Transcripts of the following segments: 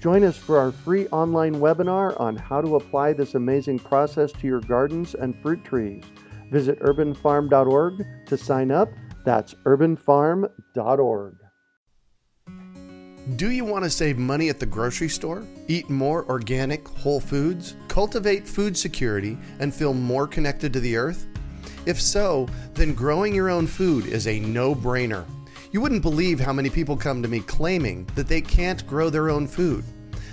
Join us for our free online webinar on how to apply this amazing process to your gardens and fruit trees. Visit urbanfarm.org to sign up. That's urbanfarm.org. Do you want to save money at the grocery store? Eat more organic, whole foods? Cultivate food security and feel more connected to the earth? If so, then growing your own food is a no brainer. You wouldn't believe how many people come to me claiming that they can't grow their own food.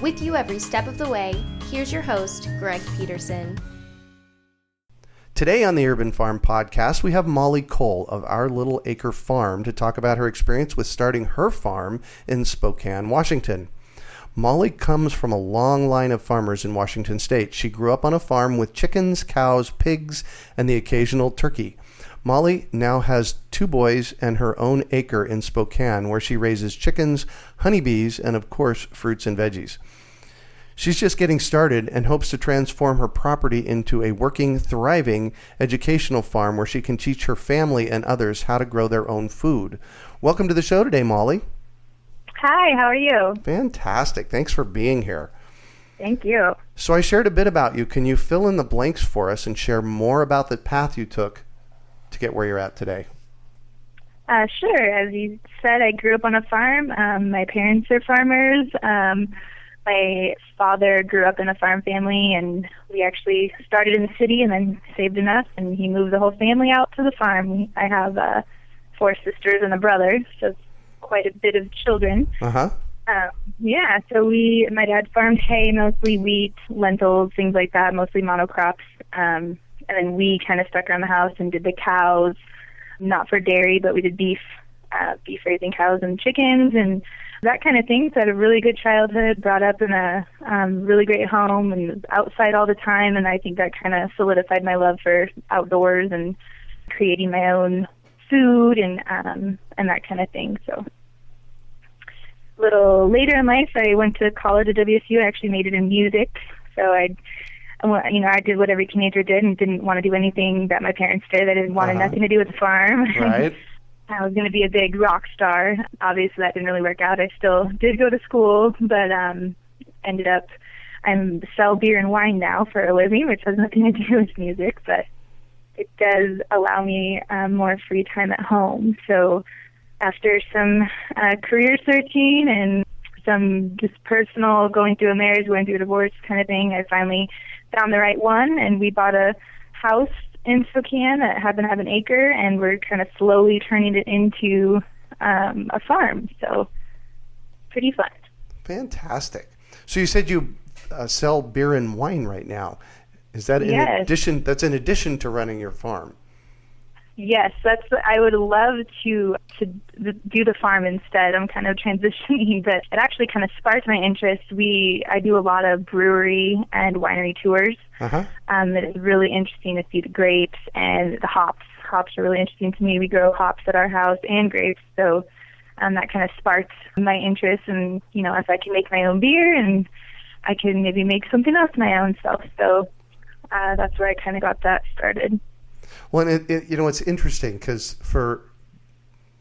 With you every step of the way, here's your host, Greg Peterson. Today on the Urban Farm Podcast, we have Molly Cole of Our Little Acre Farm to talk about her experience with starting her farm in Spokane, Washington. Molly comes from a long line of farmers in Washington state. She grew up on a farm with chickens, cows, pigs, and the occasional turkey. Molly now has two boys and her own acre in Spokane where she raises chickens, honeybees, and of course, fruits and veggies. She's just getting started and hopes to transform her property into a working, thriving educational farm where she can teach her family and others how to grow their own food. Welcome to the show today, Molly. Hi, how are you? Fantastic. Thanks for being here. Thank you. So, I shared a bit about you. Can you fill in the blanks for us and share more about the path you took to get where you're at today? Uh, sure. As you said, I grew up on a farm. Um, my parents are farmers. Um, my father grew up in a farm family, and we actually started in the city and then saved enough, and he moved the whole family out to the farm. I have uh, four sisters and a brother, so quite a bit of children. Uh-huh. Um, yeah, so we, my dad farmed hay, mostly wheat, lentils, things like that, mostly monocrops. Um, and then we kind of stuck around the house and did the cows, not for dairy, but we did beef, uh, beef raising cows and chickens and that kind of thing. So I had a really good childhood, brought up in a um, really great home and outside all the time. And I think that kind of solidified my love for outdoors and creating my own food and um, and that kind of thing. So a little later in life, I went to college at WSU. I actually it in music, so I, you know, I did what every teenager did and didn't want to do anything that my parents did. I didn't want Uh-huh. nothing to do with the farm. Right. I was going to be a big rock star. Obviously, that didn't really work out. I still did go to school, but um, ended up I'm sell beer and wine now for a living, which has nothing to do with music, but it does allow me um, more free time at home. So after some uh, career searching and some just personal going through a marriage, going through a divorce kind of thing, I finally found the right one, and we bought a house in Spokane that happened to have an acre, and we're kind of slowly turning it into um, a farm. So pretty fun. Fantastic. So you said you uh, sell beer and wine right now. Is that in Yes. addition? That's in addition to running your farm. Yes, that's. I would love to to do the farm instead. I'm kind of transitioning, but it actually kind of sparked my interest. We I do a lot of brewery and winery tours. Uh huh. Um, it is really interesting to see the grapes and the hops. Hops are really interesting to me. We grow hops at our house and grapes, so um, that kind of sparked my interest. And you know, if I can make my own beer and I can maybe make something else my own self, so uh, that's where I kind of got that started. Well, and it, it, you know, it's interesting because for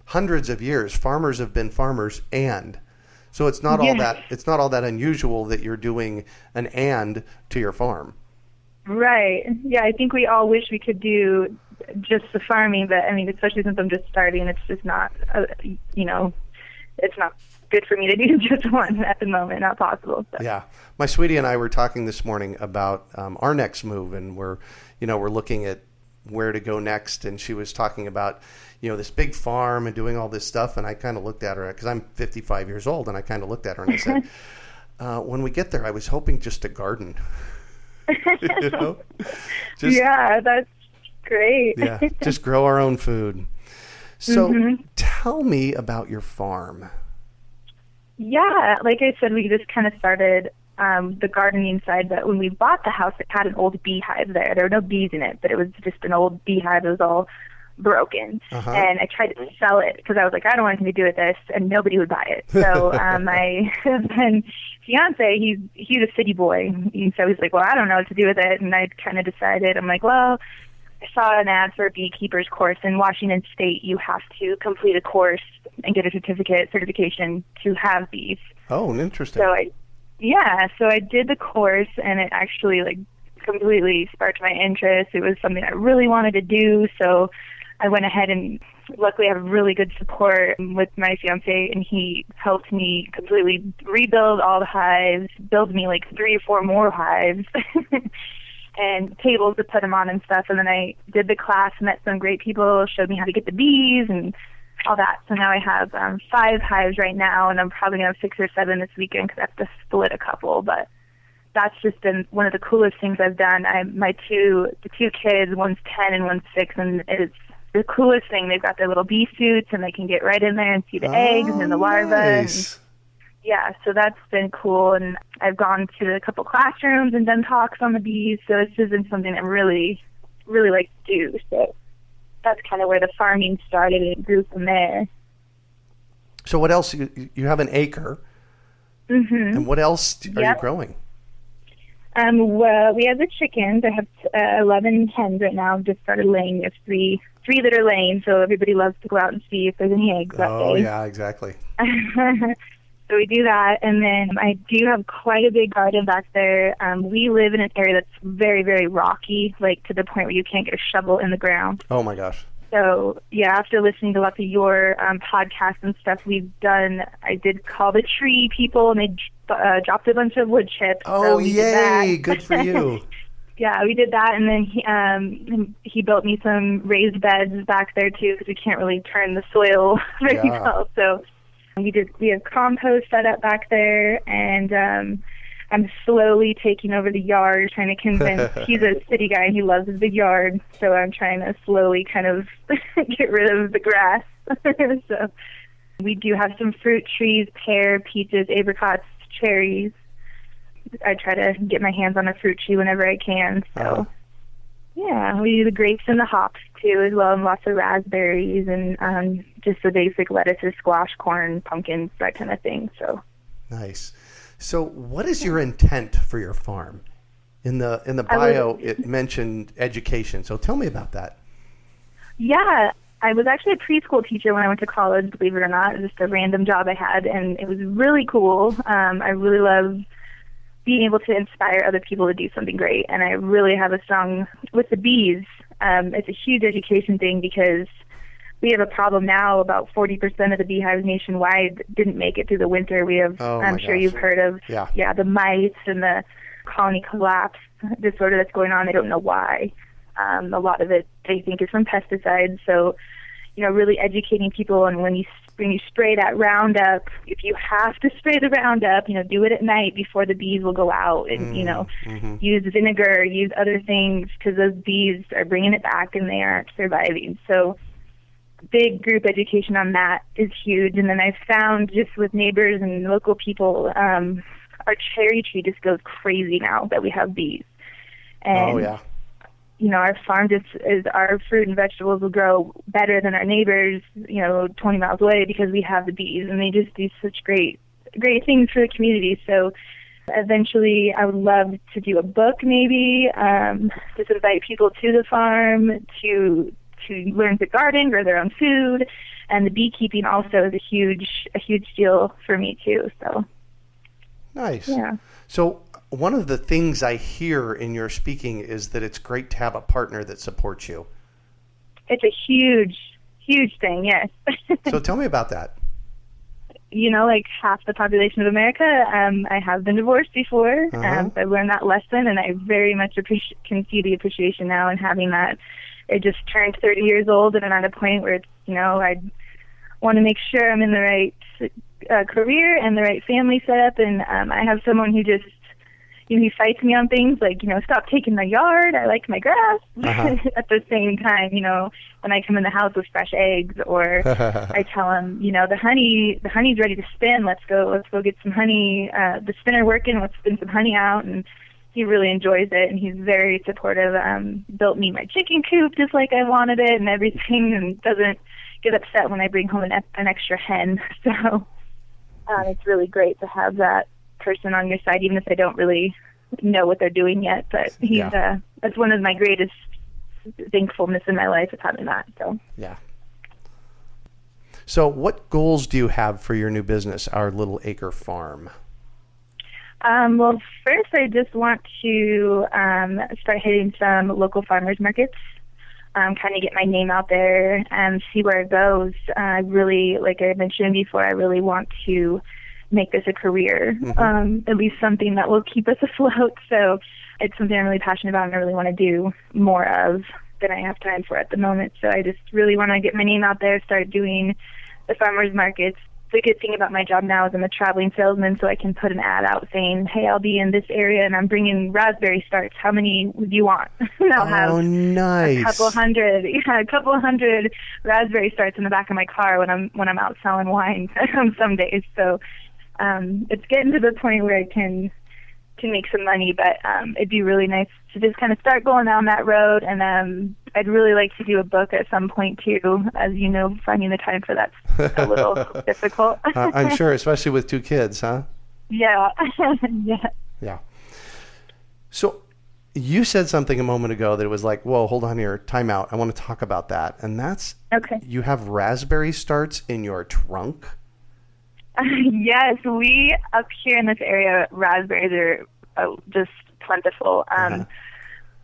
hundreds of years, farmers have been farmers, and so it's not all that it's not all that unusual that you're doing an and to your farm. Right. Yeah, I think we all wish we could do just the farming, but I mean, especially since I'm just starting, it's just not, uh, you know, it's not good for me to do just one at the moment. Not possible. So. Yeah, my sweetie and I were talking this morning about um, our next move, and we're, you know, we're looking at where to go next. And she was talking about, you know, this big farm and doing all this stuff. And I kind of looked at her because I'm 55 years old, and I kind of looked at her and I said, uh, when we get there, I was hoping just to garden. you know, just yeah, that's great. yeah, just grow our own food. So, Mm-hmm. tell me about your farm. Yeah, like I said, we just kind of started um, the gardening side. But when we bought the house, it had an old beehive there. There were no bees in it, but it was just an old beehive. It was all broken, Uh-huh. and I tried to sell it because I was like, I don't want anything to do with this, and nobody would buy it. So um, my then fiance, he's he's a city boy, and so he's like, well, I don't know what to do with it, and I kind of decided, I'm like, well. I saw an ad for a beekeeper's course in Washington State. You have to complete a course and get a certificate certification to have bees. Oh, interesting. So I, yeah, so I did the course, and it actually like completely sparked my interest. It was something I really wanted to do, so I went ahead and luckily I have really good support with my fiance, and he helped me completely rebuild all the hives, build me like three or four more hives. And tables to put them on and stuff. And then I did the class, met some great people, showed me how to get the bees and all that. So now I have um, five hives right now, and I'm probably gonna have six or seven this weekend because I have to split a couple. But that's just been one of the coolest things I've done. I my two the two kids, one's ten and one's six, and it's the coolest thing. They've got their little bee suits, and they can get right in there and see the eggs and the larvae. And, Nice. yeah, so that's been cool. And I've gone to a couple classrooms and done talks on the bees. So this has been something I really, really like to do. So that's kind of where the farming started and it grew from there. So, what else? You, you have an acre, hmm and what else are Yep. you growing? Um, well, we have the chickens. I have uh, 11 hens right now. Just started laying. We have three, three that are laying. So everybody loves to go out and see if there's any eggs Oh, yeah, exactly. so we do that, and then I do have quite a big garden back there. Um, we live in an area that's very, very rocky, like to the point where you can't get a shovel in the ground. Oh my gosh. So yeah, after listening to lots of your um, podcasts and stuff, we've done. I did call the tree people, and they uh, dropped a bunch of wood chips. Oh, so we did that. yay! Good for you. Yeah, we did that, and then he um he built me some raised beds back there too because we can't really turn the soil very Yeah. well. So we did we have compost set up back there, and um I'm slowly taking over the yard, trying to convince. he's a city guy and he loves his big yard, so I'm trying to slowly kind of get rid of the grass. so we do have some fruit trees, pear, peaches, apricots, cherries. I try to get my hands on a fruit tree whenever I can. So, Uh-huh. yeah, we do the grapes and the hops too, as well, and lots of raspberries and um, just the basic lettuces, squash, corn, pumpkins, that kind of thing. So, Nice. So, what is your intent for your farm? In the in the bio, it mentioned education. So, tell me about that. yeah, I was actually a preschool teacher when I went to college. Believe it or not, it was just a random job I had, and it was really cool. Um, I really love being able to inspire other people to do something great, and I really have a strong with the bees. Um, it's a huge education thing because we have a problem now. About 40% of the beehives nationwide didn't make it through the winter. We have, Oh, I'm sure gosh. you've heard of, Yeah. yeah, the mites and the colony collapse disorder that's going on. They don't know why. Um, a lot of it they think is from pesticides. So, you know, really educating people. And when you when you spray that Roundup, if you have to spray the Roundup, you know, do it at night before the bees will go out, and you know, Mm-hmm. use vinegar, use other things because those bees are bringing it back and they aren't surviving. So, big group education on that is huge. And then I've found just with neighbors and local people, um, our cherry tree just goes crazy now that we have bees. And oh yeah. you know, our farm just is our fruit and vegetables will grow better than our neighbors, you know, 20 miles away because we have the bees and they just do such great, great things for the community. So eventually I would love to do a book maybe, um, just invite people to the farm to, to learn to garden, grow their own food. And the beekeeping also is a huge, a huge deal for me too. So Nice. yeah. So one of the things I hear in your speaking is that it's great to have a partner that supports you. It's a huge, huge thing. Yes. So tell me about that. you know, like half the population of America. Um, I have been divorced before, Uh-huh. um, so I learned that lesson, and I very much appreci- can see the appreciation now in having that. I just turned 30 years old, and I'm at a point where it's, you know, I want to make sure I'm in the right uh, career and the right family setup, and um, I have someone who just, you know, he fights me on things like, you know, stop taking my yard. I like my grass. Uh-huh. At the same time, you know, when I come in the house with fresh eggs, or I tell him, you know, the honey, the honey's ready to spin. Let's go, let's go get some honey. Uh, the spinner working. Let's spin some honey out. And he really enjoys it, and he's very supportive. Um, built me my chicken coop just like I wanted it, and everything, and doesn't get upset when I bring home an, an extra hen. So um, it's really great to have that person on your side, even if they don't really know what they're doing yet. But he's Yeah. uh, that's one of my greatest thankfulness in my life is having that. So. Yeah. So what goals do you have for your new business, Our Little Acre Farm? Um, well, first, I just want to um, start hitting some local farmers markets, um, kind of get my name out there and see where it goes. Uh, I really, like I mentioned before, I really want to make this a career, um, at least something that will keep us afloat. So it's something I'm really passionate about and I really want to do more of than I have time for at the moment. So I just really want to get my name out there, start doing the farmers markets. The good thing about my job now is I'm a traveling salesman, so I can put an ad out saying, "Hey, I'll be in this area and I'm bringing raspberry starts. How many would you want?" and I'll have oh, nice. a couple hundred, yeah, a couple hundred raspberry starts in the back of my car when I'm when I'm out selling wine on some days. So um, it's getting to the point where I can can make some money, but um, it'd be really nice to just kind of start going down that road. And um, I'd really like to do a book at some point too. As you know, finding the time for that's a little difficult. Uh, I'm sure, especially with two kids, huh? yeah, yeah. Yeah. So you said something a moment ago that it was like, whoa, hold on here, time out. I want to talk about that. And that's Okay. you have raspberry starts in your trunk. yes, we up here in this area, raspberries are uh, just plentiful. Um, Uh-huh.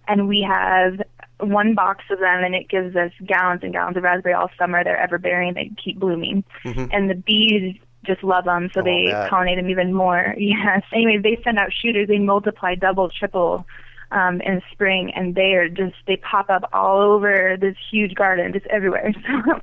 And we have one box of them, and it gives us gallons and gallons of raspberry all summer. They're ever bearing, they keep blooming. And the bees just love them, so Oh, they that. pollinate them even more. Yes. Anyway, they send out shooters, they multiply double, triple. Um, in spring, and they are just they pop up all over this huge garden, just everywhere. So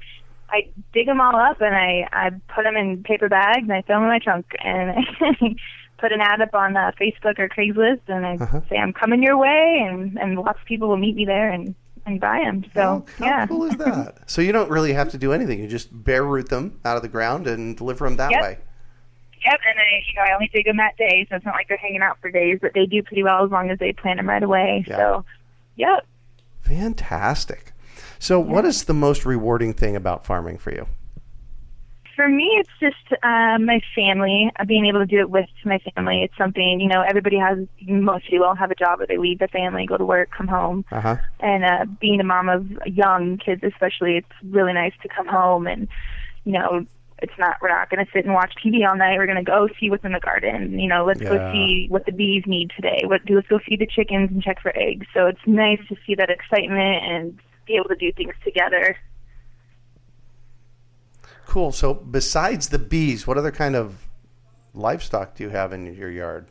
I dig them all up and I I put them in paper bags and I throw them in my trunk and I put an ad up on uh, Facebook or Craigslist and I Uh-huh. say I'm coming your way and and lots of people will meet me there and and buy them. So how yeah, cool is that? so you don't really have to do anything. You just bare root them out of the ground and deliver them that Yep. way. yep. And I you know I only dig them that day, so it's not like they're hanging out for days, but they do pretty well as long as they plant them right away. Yeah. So yep. Fantastic. So what is the most rewarding thing about farming for you? For me, it's just uh, my family, uh, being able to do it with my family. It's something, you know, everybody has, most people have a job where they leave the family, go to work, come home. Uh-huh. And uh, being a mom of young kids, especially, it's really nice to come home and, you know, it's not, we're not going to sit and watch TV all night. We're going to go see what's in the garden. You know, let's Yeah. go see what the bees need today. What do, let's go feed the chickens and check for eggs. So it's nice to see that excitement and be able to do things together. Cool. So besides the bees, what other kind of livestock do you have in your yard?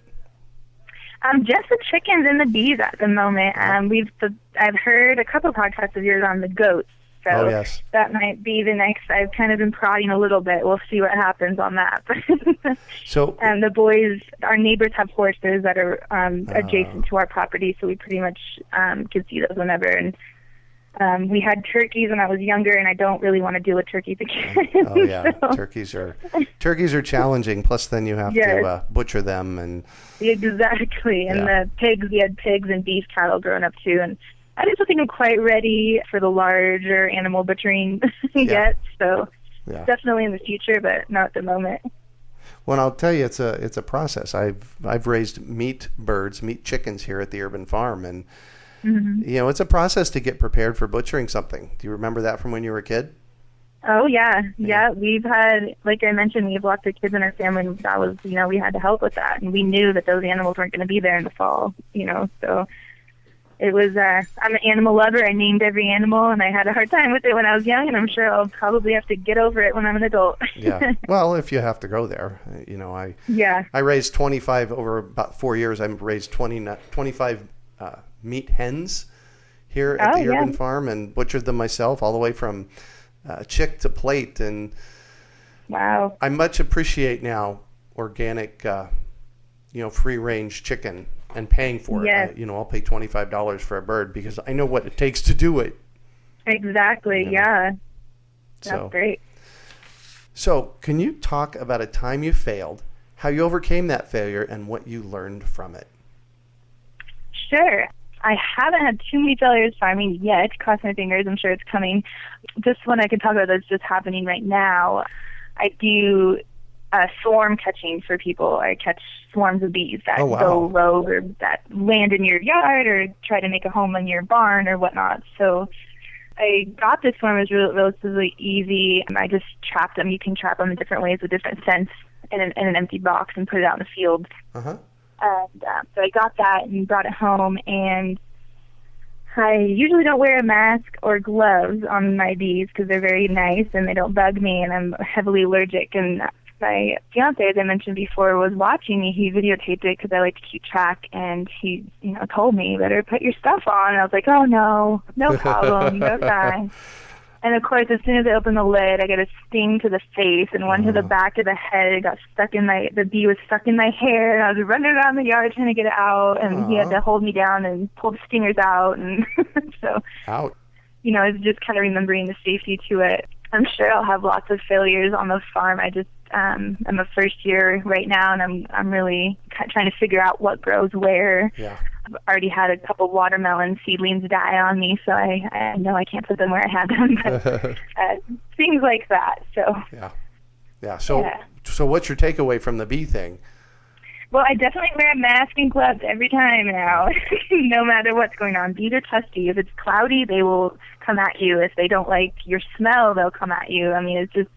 Um, just the chickens and the bees at the moment. Um, we've the, I've heard a couple podcasts of yours on the goats. So Oh, yes. that might be the next. I've kind of been prodding a little bit. We'll see what happens on that. So and the boys, our neighbors have horses that are um, Oh. adjacent to our property, so we pretty much um, can see those whenever. And um, we had turkeys when I was younger, and I don't really want to deal with turkeys again. Oh yeah, So- turkeys are turkeys are challenging. Plus, then you have Yes. to uh, butcher them, and Exactly. And Yeah. the pigs, we had pigs and beef cattle growing up too. And I just don't think I'm quite ready for the larger animal butchering yet. So yeah. definitely in the future, but not at the moment. Well, I'll tell you, it's a it's a process. I've I've raised meat birds, meat chickens here at the urban farm, and Mm-hmm. you know it's a process to get prepared for butchering something. Do you remember that from when you were a kid? Oh yeah, yeah. We've had, like I mentioned, we have lots of kids in our family. and That was, you know, we had to help with that, and we knew that those animals weren't going to be there in the fall. You know, so it was. uh I'm an animal lover. I named every animal, and I had a hard time with it when I was young, and I'm sure I'll probably have to get over it when I'm an adult. Yeah. well, if you have to go there, you know, I yeah. I raised 25 over about four years. I've raised 20, nu- 25 uh, meat hens here at Oh, the urban yeah. farm and butchered them myself, all the way from uh, chick to plate. And Wow. I much appreciate now organic, uh, you know, free range chicken and paying for Yes. it. I, you know, I'll pay twenty five dollars for a bird because I know what it takes to do it. Exactly. Yeah. Yeah. That's So, great. so can you talk about a time you failed, how you overcame that failure, and what you learned from it? Sure. I haven't had too many failures farming yet. Cross my fingers. I'm sure it's coming. This one I can talk about that's just happening right now. I do uh, swarm catching for people. I catch swarms of bees that Oh, wow. go rogue or that land in your yard or try to make a home in your barn or whatnot. So I got this swarm. It was rel- relatively easy. I just trapped them. You can trap them in different ways with different scents in an, in an empty box and put it out in the field. Uh huh. And uh, so I got that and brought it home. And I usually don't wear a mask or gloves on my bees because they're very nice and they don't bug me. And I'm heavily allergic. And my fiance, as I mentioned before, was watching me. He videotaped it because I like to keep track. And he, you know, told me, "You better put your stuff on." And I was like, "Oh no, no problem, no fine." And of course, as soon as I opened the lid, I got a sting to the face and one to the back of the head. It got stuck in my, the bee was stuck in my hair, and I was running around the yard trying to get it out, and he had to hold me down and pull the stingers out. And so, Out. you know, it's just kind of remembering the safety to it. I'm sure I'll have lots of failures on the farm. I just, um, I'm a first year right now, and I'm, I'm really trying to figure out what grows where. Yeah. Already had a couple watermelon seedlings die on me, so I, I know I can't put them where I had them. But, uh, things like that. So, Yeah. Yeah. So Yeah. so what's your takeaway from the bee thing? well, I definitely wear a mask and gloves every time now, no matter what's going on. Bees are testy. If it's cloudy, they will come at you. If they don't like your smell, they'll come at you. I mean, it's just.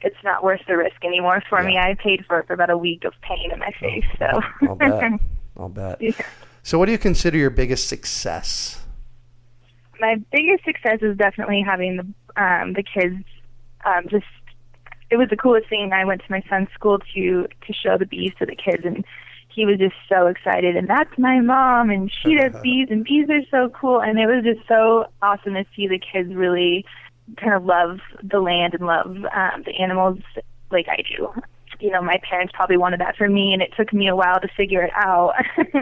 It's not worth the risk anymore for me. I paid for it for about a week of pain in my face. So, I'll bet. I'll bet. Yeah. So what do you consider your biggest success? my biggest success is definitely having the um the kids um just it was the coolest thing. I went to my son's school to to show the bees to the kids and he was just so excited and that's my mom and she does bees and bees are so cool and it was just so awesome to see the kids really kind of love the land and love um the animals like i do. You know my parents probably wanted that for me and it took me a while to figure it out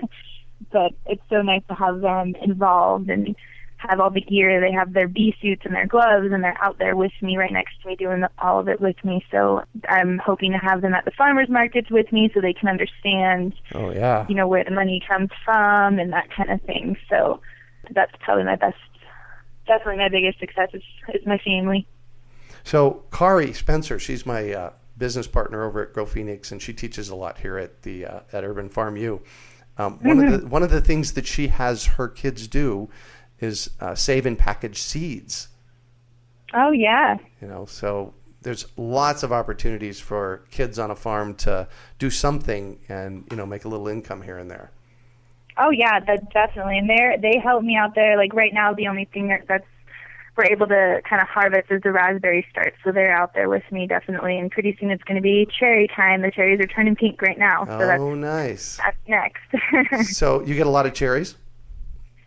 but it's so nice to have them involved and have all the gear. They have their bee suits and their gloves, and they're out there with me, right next to me, doing the, all of it with me. So I'm hoping to have them at the farmers markets with me, so they can understand, Oh yeah. you know, where the money comes from and that kind of thing. So that's probably my best, definitely my biggest success is, is my family. So Kari Spencer, she's my uh, business partner over at Grow Phoenix, and she teaches a lot here at the uh, at Urban Farm U. Um, one of the one of the things that she has her kids do is uh, save and package seeds. Oh yeah, You know, so there's lots of opportunities for kids on a farm to do something and you know make a little income here and there. Oh yeah, that definitely. And they they help me out there. Like right now, the only thing that's we're able to kind of harvest as the raspberry starts. So they're out there with me definitely. And pretty soon it's going to be cherry time. The cherries are turning pink right now. So that's oh, nice. that's next. So you get a lot of cherries.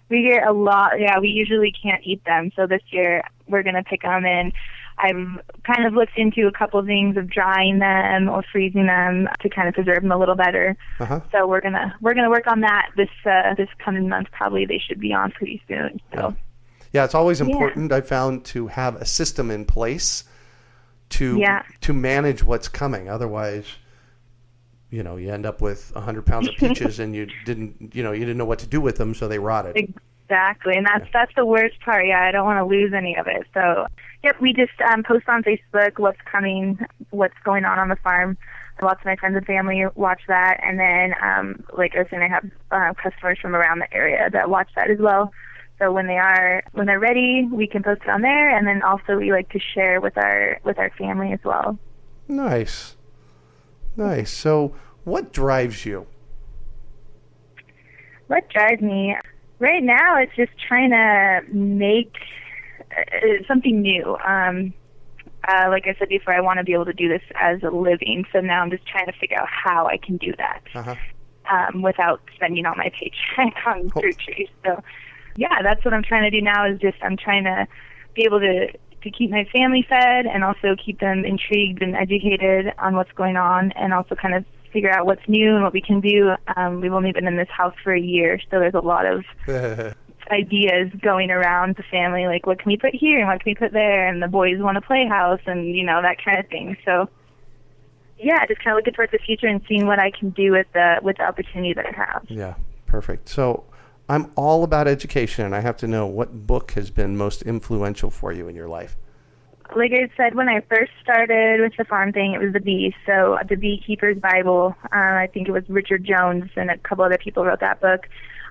We get a lot. Yeah, we usually can't eat them. So this year we're gonna pick them, and I've kind of looked into a couple of things of drying them or freezing them to kind of preserve them a little better. Uh-huh. So we're gonna we're gonna work on that this uh, this coming month. Probably they should be on pretty soon. So Yeah, it's always important. I found to have a system in place to Yeah. to manage what's coming. Otherwise, you know, you end up with hundred pounds of peaches and you didn't, you know, you didn't know what to do with them, so they rotted. Exactly, and that's that's the worst part. Yeah, I don't want to lose any of it. So, yep, we just um, post on Facebook what's coming, what's going on on the farm. Lots of my friends and family watch that, and then, um, like I was saying, I have uh, customers from around the area that watch that as well. So when they are when they're ready, we can post it on there, and then also we like to share with our with our family as well. Nice, nice. So, what drives you? What drives me right now? It's just trying to make uh, something new. Um, uh, like I said before, I want to be able to do this as a living. So now I'm just trying to figure out how I can do that Uh-huh. um, without spending all my paycheck on fruit trees. So yeah, that's what I'm trying to do now. Is just I'm trying to be able to to keep my family fed and also keep them intrigued and educated on what's going on, and also kind of figure out what's new and what we can do. Um, we've only been in this house for a year, so there's a lot of ideas going around the family, like what can we put here and what can we put there, and the boys want to play house and you know that kind of thing. So yeah, just kind of looking towards the future and seeing what I can do with the with the opportunity that I have. yeah, perfect. So, I'm all about education, and I have to know what book has been most influential for you in your life. like I said, when I first started with the farm thing, it was the bees. So the Beekeeper's Bible. Uh, I think it was Richard Jones and a couple other people wrote that book.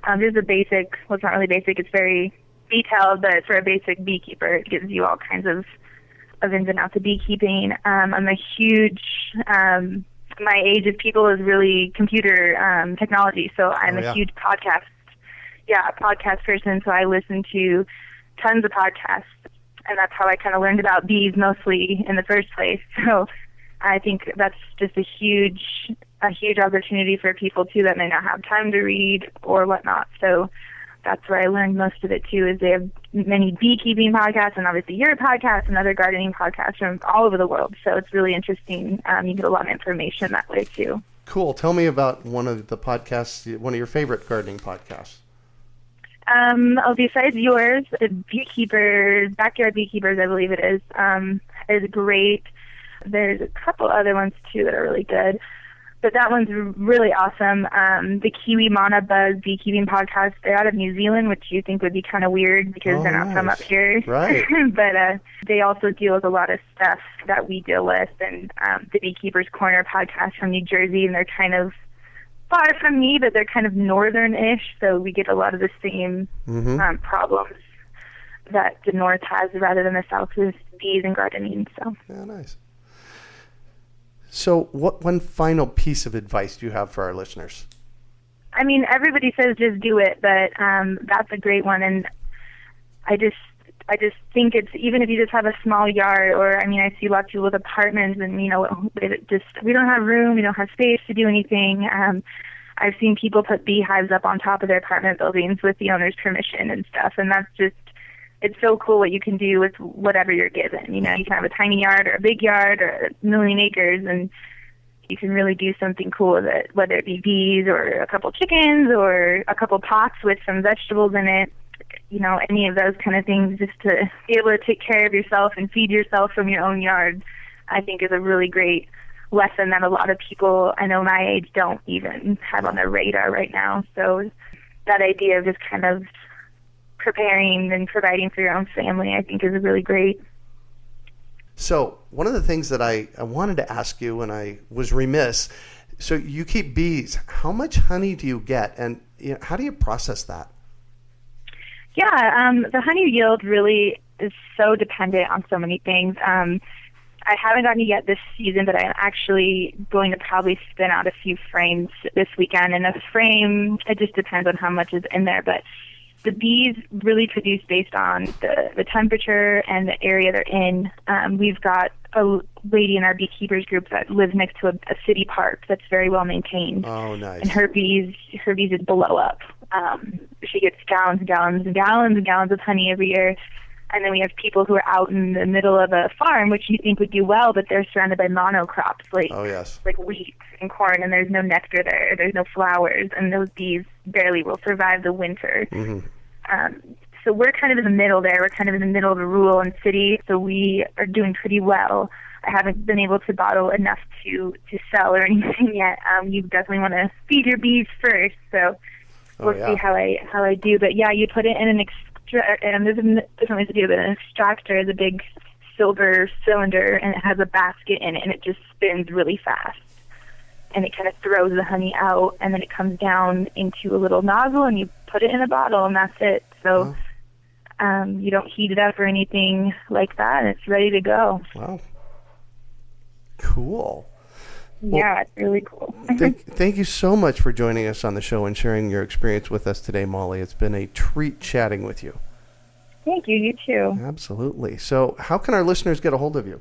Um, is a basic. Well, it's not really basic. It's very detailed, but for a basic beekeeper, it gives you all kinds of of ins and outs of beekeeping. Um, I'm a huge. Um, my age of people is really computer um, technology, so I'm Oh, a huge podcast. Yeah, a podcast person. So I listen to tons of podcasts and that's how I kind of learned about bees mostly in the first place. So I think that's just a huge, a huge opportunity for people too that may not have time to read or whatnot. So that's where I learned most of it too. Is they have many beekeeping podcasts and obviously your podcast and other gardening podcasts from all over the world. So it's really interesting. Um, you get a lot of information that way too. Cool. Tell me about one of the podcasts, one of your favorite gardening podcasts. Um, oh, besides yours, the beekeepers, backyard beekeepers, I believe it is, um, is great. There's a couple other ones too that are really good, but that one's really awesome. Um, the Kiwi Mana Buzz Beekeeping Podcast. They're out of New Zealand, which you think would be kind of weird because Oh, they're not from up here. Right. but uh, they also deal with a lot of stuff that we deal with, and um, the Beekeepers Corner podcast from New Jersey, and they're kind of far from me, but they're kind of northern-ish, so we get a lot of the same Mm-hmm. um, problems that the north has rather than the south with bees and gardening. So Yeah, nice. So, what one final piece of advice do you have for our listeners? I mean, everybody says just do it, but um, that's a great one, and I just. I just think it's even if you just have a small yard, or I mean, I see lots of people with apartments, and you know, they just we don't have room, we don't have space to do anything. Um, I've seen people put beehives up on top of their apartment buildings with the owner's permission and stuff, and that's just it's so cool what you can do with whatever you're given. You know, you can have a tiny yard or a big yard or a million acres, and you can really do something cool with it, whether it be bees or a couple chickens or a couple pots with some vegetables in it. You know, any of those kind of things, just to be able to take care of yourself and feed yourself from your own yard, I think is a really great lesson that a lot of people I know my age don't even have on their radar right now. So that idea of just kind of preparing and providing for your own family, I think, is really great. So, one of the things that I, I wanted to ask you, and I was remiss. So, you keep bees. How much honey do you get, and you know, how do you process that? Yeah, um, the honey yield really is so dependent on so many things. Um, I haven't gotten it yet this season, but I'm actually going to probably spin out a few frames this weekend. And a frame, it just depends on how much is in there. But the bees really produce based on the, the temperature and the area they're in. Um, we've got a lady in our beekeepers group that lives next to a, a city park that's very well maintained Oh, nice. and her bees her bees would blow up Um, she gets gallons and gallons and gallons and gallons of honey every year. And then we have people who are out in the middle of a farm, which you think would do well, but they're surrounded by monocrops like Oh, yes. like wheat and corn, and there's no nectar there. There's no flowers, and those bees barely will survive the winter. hmm Um, so we're kind of in the middle there. We're kind of in the middle of a rural and city, so we are doing pretty well. I haven't been able to bottle enough to to sell or anything yet. Um, you definitely want to feed your bees first, so Oh, we'll yeah. see how I how I do. But yeah, you put it in an extra, and there's different ways to do it. But an extractor is a big silver cylinder, and it has a basket in it, and it just spins really fast. And it kind of throws the honey out, and then it comes down into a little nozzle, and you put it in a bottle, and that's it. So um, you don't heat it up or anything like that, and it's ready to go. Wow. Cool. Yeah, it's really cool. Thank, thank you so much for joining us on the show and sharing your experience with us today, Molly. It's been a treat chatting with you. Thank you. You too. Absolutely. So, how can our listeners get a hold of you?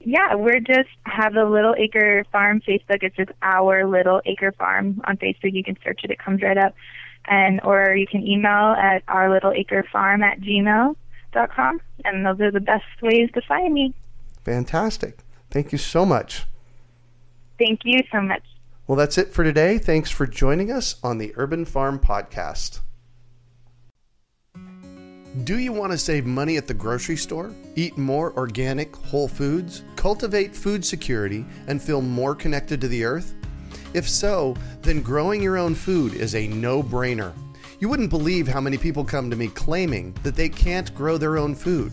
Yeah, we're just have the Little Acre Farm Facebook. It's just our Little Acre Farm on Facebook. You can search it; it comes right up. And or you can email at our Little Acre Farm at gmail dot com. And those are the best ways to find me. Fantastic. Thank you so much. Thank you so much. Well, that's it for today. Thanks for joining us on the Urban Farm Podcast. Do you want to save money at the grocery store? Eat more organic, whole foods? Cultivate food security and feel more connected to the earth? If so, then growing your own food is a no brainer. You wouldn't believe how many people come to me claiming that they can't grow their own food.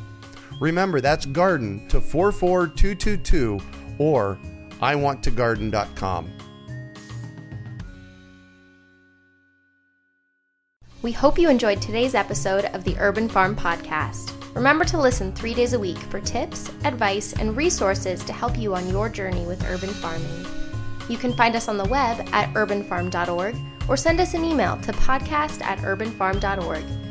Remember, that's garden to 44222 or iwanttogarden.com. We hope you enjoyed today's episode of the Urban Farm Podcast. Remember to listen three days a week for tips, advice, and resources to help you on your journey with urban farming. You can find us on the web at urbanfarm.org or send us an email to podcast at urbanfarm.org.